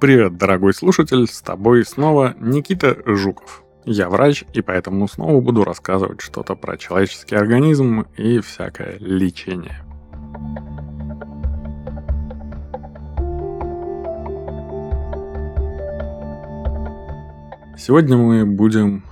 Привет, дорогой слушатель, с тобой снова Никита Жуков. Я врач, и поэтому снова буду рассказывать что-то про человеческий организм и всякое лечение. Сегодня мы будем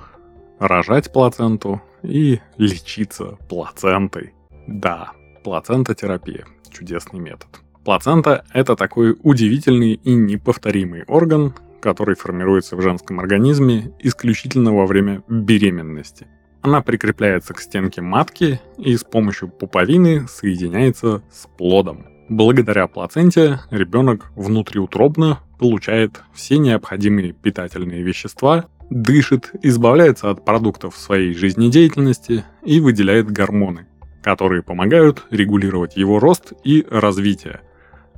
рожать плаценту и лечиться плацентой. Да, плацентотерапия – чудесный метод. Плацента – это такой удивительный и неповторимый орган, который формируется в женском организме исключительно во время беременности. Она прикрепляется к стенке матки и с помощью пуповины соединяется с плодом. Благодаря плаценте ребенок внутриутробно получает все необходимые питательные вещества, дышит, избавляется от продуктов своей жизнедеятельности и выделяет гормоны, которые помогают регулировать его рост и развитие,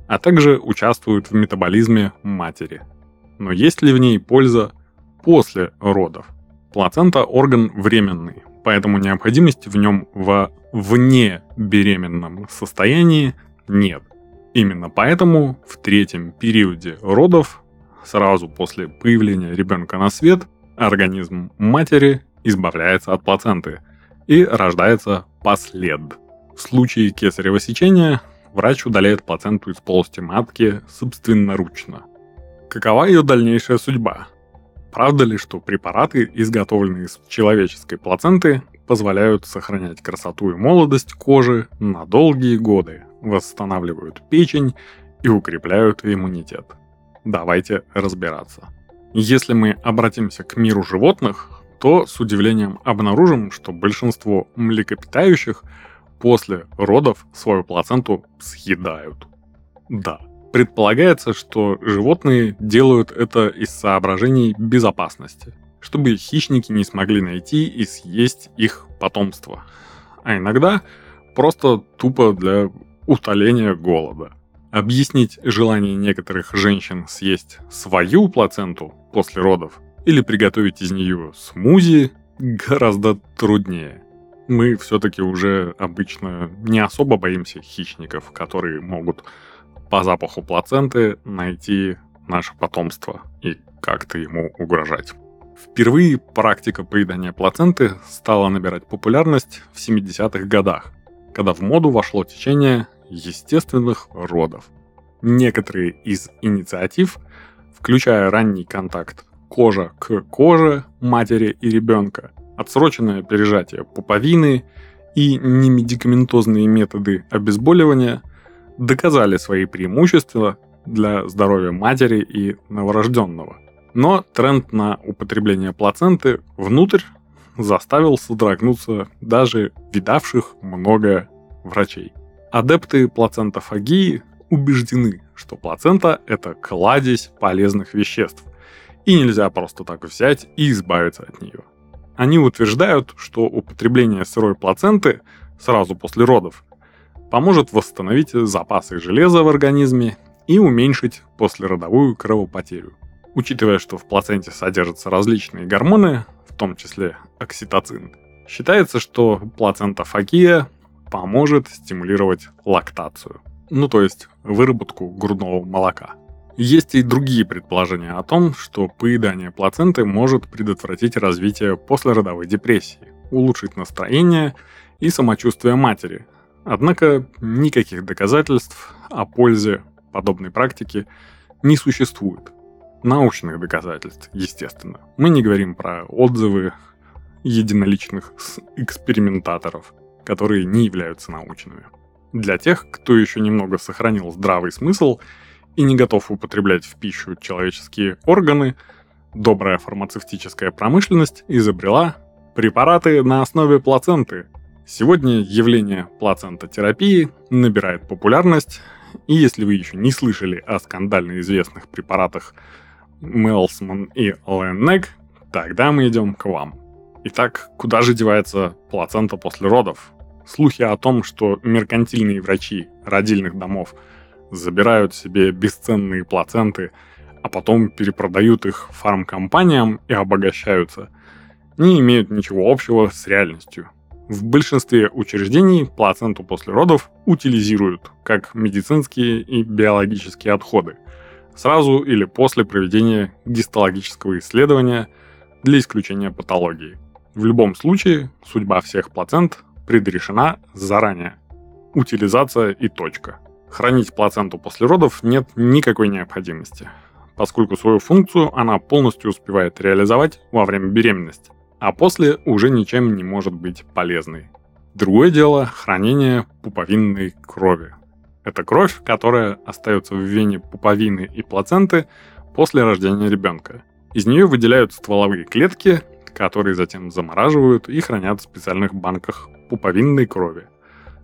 а также участвуют в метаболизме матери. Но есть ли в ней польза после родов? Плацента – орган временный, поэтому необходимость в нем во вне беременном состоянии нет. Именно поэтому в третьем периоде родов, сразу после появления ребенка на свет, организм матери избавляется от плаценты и рождается послед. В случае кесарево сечения врач удаляет плаценту из полости матки собственноручно. Какова ее дальнейшая судьба? Правда ли, что препараты, изготовленные из человеческой плаценты, позволяют сохранять красоту и молодость кожи на долгие годы, восстанавливают печень и укрепляют иммунитет? Давайте разбираться. Если мы обратимся к миру животных, то с удивлением обнаружим, что большинство млекопитающих – после родов свою плаценту съедают. Да, предполагается, что животные делают это из соображений безопасности, чтобы хищники не смогли найти и съесть их потомство. А иногда просто тупо для утоления голода. Объяснить желание некоторых женщин съесть свою плаценту после родов или приготовить из нее смузи гораздо труднее – мы все-таки уже обычно не особо боимся хищников, которые могут по запаху плаценты найти наше потомство и как-то ему угрожать. Впервые практика поедания плаценты стала набирать популярность в 70-х годах, когда в моду вошло течение естественных родов. Некоторые из инициатив, включая ранний контакт кожа к коже матери и ребенка, отсроченное пережатие пуповины и немедикаментозные методы обезболивания доказали свои преимущества для здоровья матери и новорожденного. Но тренд на употребление плаценты внутрь заставил содрогнуться даже видавших многое врачей. Адепты плацентофагии убеждены, что плацента – это кладезь полезных веществ, и нельзя просто так взять и избавиться от нее. Они утверждают, что употребление сырой плаценты сразу после родов поможет восстановить запасы железа в организме и уменьшить послеродовую кровопотерю. Учитывая, что в плаценте содержатся различные гормоны, в том числе окситоцин, считается, что плацентофагия поможет стимулировать лактацию, ну то есть выработку грудного молока. Есть и другие предположения о том, что поедание плаценты может предотвратить развитие послеродовой депрессии, улучшить настроение и самочувствие матери. Однако никаких доказательств о пользе подобной практики не существует. Научных доказательств, естественно. Мы не говорим про отзывы единоличных экспериментаторов, которые не являются научными. Для тех, кто еще немного сохранил здравый смысл – и не готов употреблять в пищу человеческие органы, добрая фармацевтическая промышленность изобрела препараты на основе плаценты. Сегодня явление плацентотерапии набирает популярность, и если вы еще не слышали о скандально известных препаратах Мелсман и Леннег, тогда мы идем к вам. Итак, куда же девается плацента после родов? Слухи о том, что меркантильные врачи родильных домов – забирают себе бесценные плаценты, а потом перепродают их фармкомпаниям и обогащаются, не имеют ничего общего с реальностью. В большинстве учреждений плаценту после родов утилизируют, как медицинские и биологические отходы, сразу или после проведения гистологического исследования для исключения патологии. В любом случае, судьба всех плацент предрешена заранее. Утилизация и точка. Хранить плаценту после родов нет никакой необходимости, поскольку свою функцию она полностью успевает реализовать во время беременности, а после уже ничем не может быть полезной. Другое дело – хранение пуповинной крови. Это кровь, которая остается в вене пуповины и плаценты после рождения ребенка. Из нее выделяют стволовые клетки, которые затем замораживают и хранят в специальных банках пуповинной крови,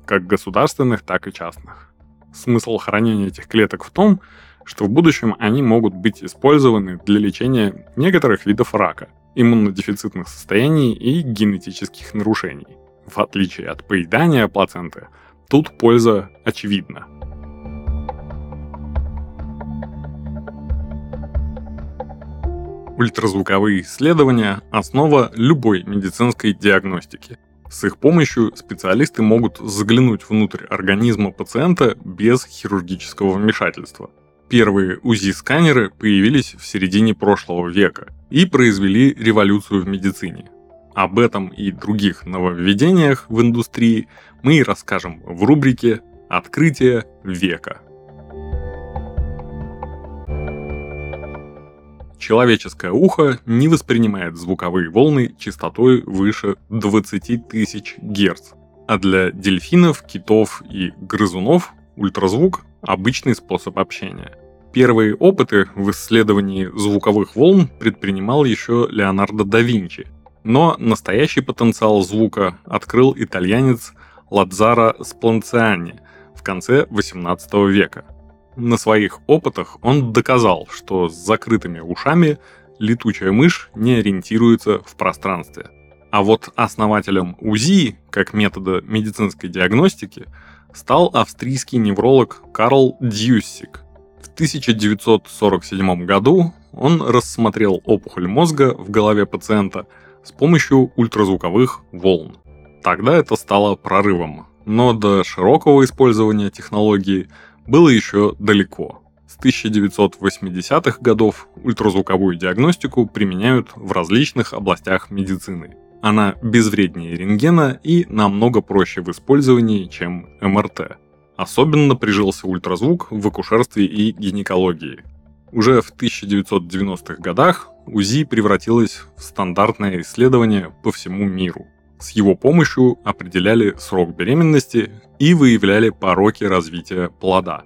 как государственных, так и частных. Смысл хранения этих клеток в том, что в будущем они могут быть использованы для лечения некоторых видов рака, иммунодефицитных состояний и генетических нарушений. В отличие от поедания плаценты, тут польза очевидна. Ультразвуковые исследования – основа любой медицинской диагностики. С их помощью специалисты могут заглянуть внутрь организма пациента без хирургического вмешательства. Первые УЗИ-сканеры появились в середине прошлого века и произвели революцию в медицине. Об этом и других нововведениях в индустрии мы и расскажем в рубрике «Открытие века». Человеческое ухо не воспринимает звуковые волны частотой выше 20 тысяч Гц, а для дельфинов, китов и грызунов ультразвук – обычный способ общения. Первые опыты в исследовании звуковых волн предпринимал еще Леонардо да Винчи, но настоящий потенциал звука открыл итальянец Ладзаро Спалланцани в конце 18 века – на своих опытах он доказал, что с закрытыми ушами летучая мышь не ориентируется в пространстве. А вот основателем УЗИ, как метода медицинской диагностики, стал австрийский невролог Карл Дюссик. В 1947 году он рассмотрел опухоль мозга в голове пациента с помощью ультразвуковых волн. Тогда это стало прорывом, но до широкого использования технологии – было еще далеко. С 1980-х годов ультразвуковую диагностику применяют в различных областях медицины. Она безвреднее рентгена и намного проще в использовании, чем МРТ. Особенно прижился ультразвук в акушерстве и гинекологии. Уже в 1990-х годах УЗИ превратилось в стандартное исследование по всему миру. С его помощью определяли срок беременности и выявляли пороки развития плода.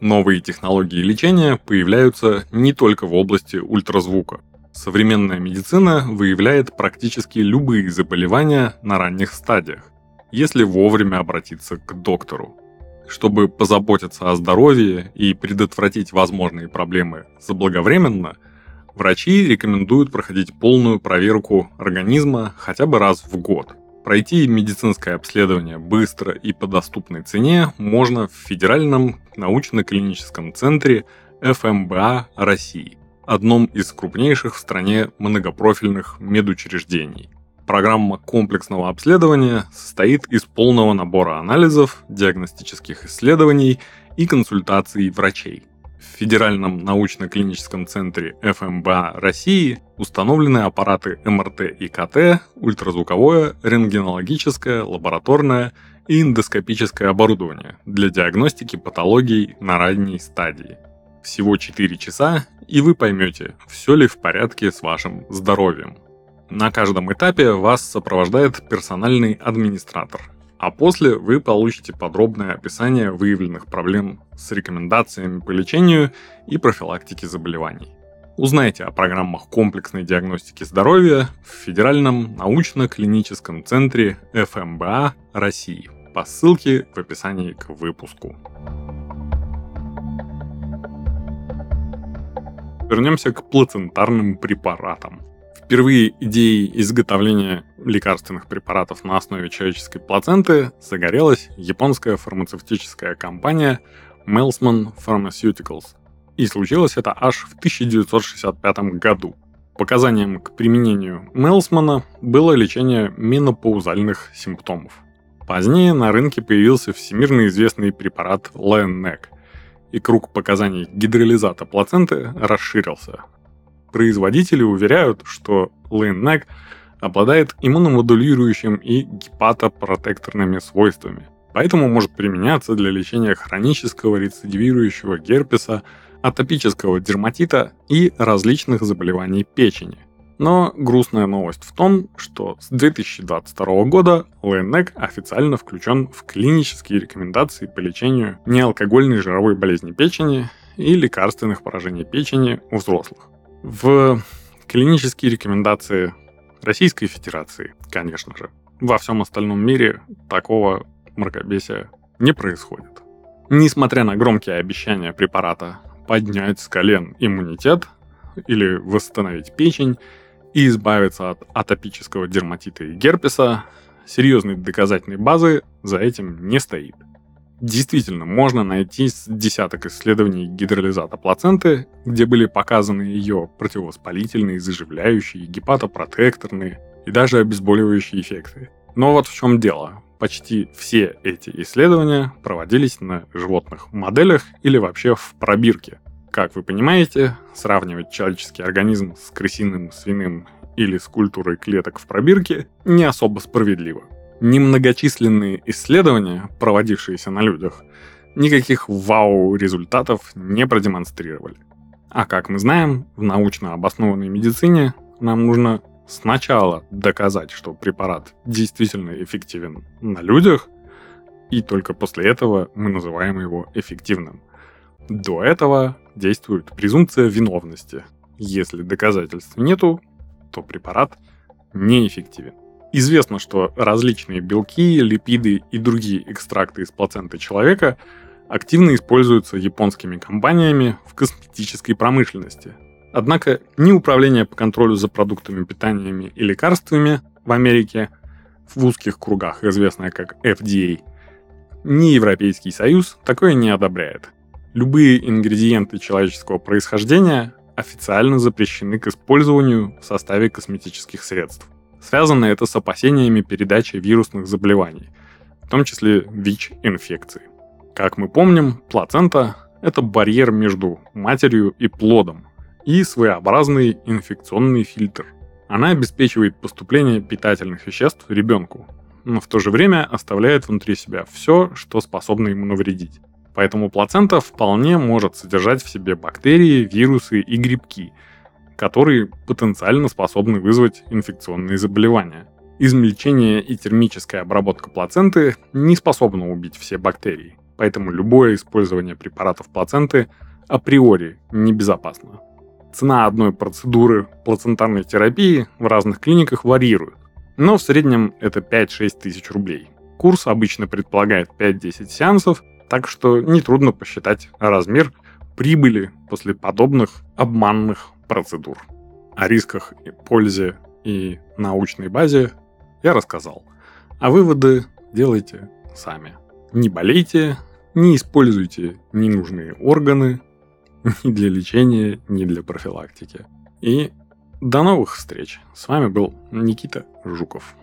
Новые технологии лечения появляются не только в области ультразвука. Современная медицина выявляет практически любые заболевания на ранних стадиях, если вовремя обратиться к доктору. Чтобы позаботиться о здоровье и предотвратить возможные проблемы заблаговременно – Врачи рекомендуют проходить полную проверку организма хотя бы раз в год. Пройти медицинское обследование быстро и по доступной цене можно в Федеральном научно-клиническом центре ФМБА России, одном из крупнейших в стране многопрофильных медучреждений. Программа комплексного обследования состоит из полного набора анализов, диагностических исследований и консультаций врачей – в Федеральном научно-клиническом центре ФМБА России установлены аппараты МРТ и КТ, ультразвуковое, рентгенологическое, лабораторное и эндоскопическое оборудование для диагностики патологий на ранней стадии. Всего 4 часа, и вы поймете, все ли в порядке с вашим здоровьем. На каждом этапе вас сопровождает персональный администратор, а после вы получите подробное описание выявленных проблем с рекомендациями по лечению и профилактике заболеваний. Узнайте о программах комплексной диагностики здоровья в Федеральном научно-клиническом центре ФМБА России по ссылке в описании к выпуску. Вернемся к плацентарным препаратам. Впервые идеей изготовления лекарственных препаратов на основе человеческой плаценты загорелась японская фармацевтическая компания Melsman Pharmaceuticals. И случилось это аж в 1965 году. Показанием к применению Мелсмана было лечение менопаузальных симптомов. Позднее на рынке появился всемирно известный препарат Lenec, и круг показаний гидролизата плаценты расширился. Производители уверяют, что Лейннек обладает иммуномодулирующим и гепатопротекторными свойствами, поэтому может применяться для лечения хронического рецидивирующего герпеса, атопического дерматита и различных заболеваний печени – но грустная новость в том, что с 2022 года ЛНЭК официально включен в клинические рекомендации по лечению неалкогольной жировой болезни печени и лекарственных поражений печени у взрослых. В клинические рекомендации Российской Федерации, конечно же. Во всем остальном мире такого мракобесия не происходит. Несмотря на громкие обещания препарата поднять с колен иммунитет или восстановить печень, и избавиться от атопического дерматита и герпеса, серьезной доказательной базы за этим не стоит. Действительно, можно найти десяток исследований гидролизата плаценты, где были показаны ее противовоспалительные, заживляющие, гепатопротекторные и даже обезболивающие эффекты. Но вот в чем дело. Почти все эти исследования проводились на животных моделях или вообще в пробирке – как вы понимаете, сравнивать человеческий организм с крысиным, свиным или с культурой клеток в пробирке не особо справедливо. Немногочисленные исследования, проводившиеся на людях, никаких вау-результатов не продемонстрировали. А как мы знаем, в научно обоснованной медицине нам нужно сначала доказать, что препарат действительно эффективен на людях, и только после этого мы называем его эффективным – до этого действует презумпция виновности. Если доказательств нету, то препарат неэффективен. Известно, что различные белки, липиды и другие экстракты из плаценты человека активно используются японскими компаниями в косметической промышленности. Однако ни Управление по контролю за продуктами питания и лекарствами в Америке, в узких кругах известное как FDA, ни Европейский Союз такое не одобряет – Любые ингредиенты человеческого происхождения официально запрещены к использованию в составе косметических средств. Связано это с опасениями передачи вирусных заболеваний, в том числе ВИЧ-инфекции. Как мы помним, плацента – это барьер между матерью и плодом и своеобразный инфекционный фильтр. Она обеспечивает поступление питательных веществ ребенку, но в то же время оставляет внутри себя все, что способно ему навредить. Поэтому плацента вполне может содержать в себе бактерии, вирусы и грибки, которые потенциально способны вызвать инфекционные заболевания. Измельчение и термическая обработка плаценты не способны убить все бактерии, поэтому любое использование препаратов плаценты априори небезопасно. Цена одной процедуры плацентарной терапии в разных клиниках варьирует, но в среднем это 5-6 тысяч рублей. Курс обычно предполагает 5-10 сеансов, так что нетрудно посчитать размер прибыли после подобных обманных процедур. О рисках, пользе и научной базе я рассказал. А выводы делайте сами. Не болейте, не используйте ненужные органы ни для лечения, ни для профилактики. И до новых встреч. С вами был Никита Жуков.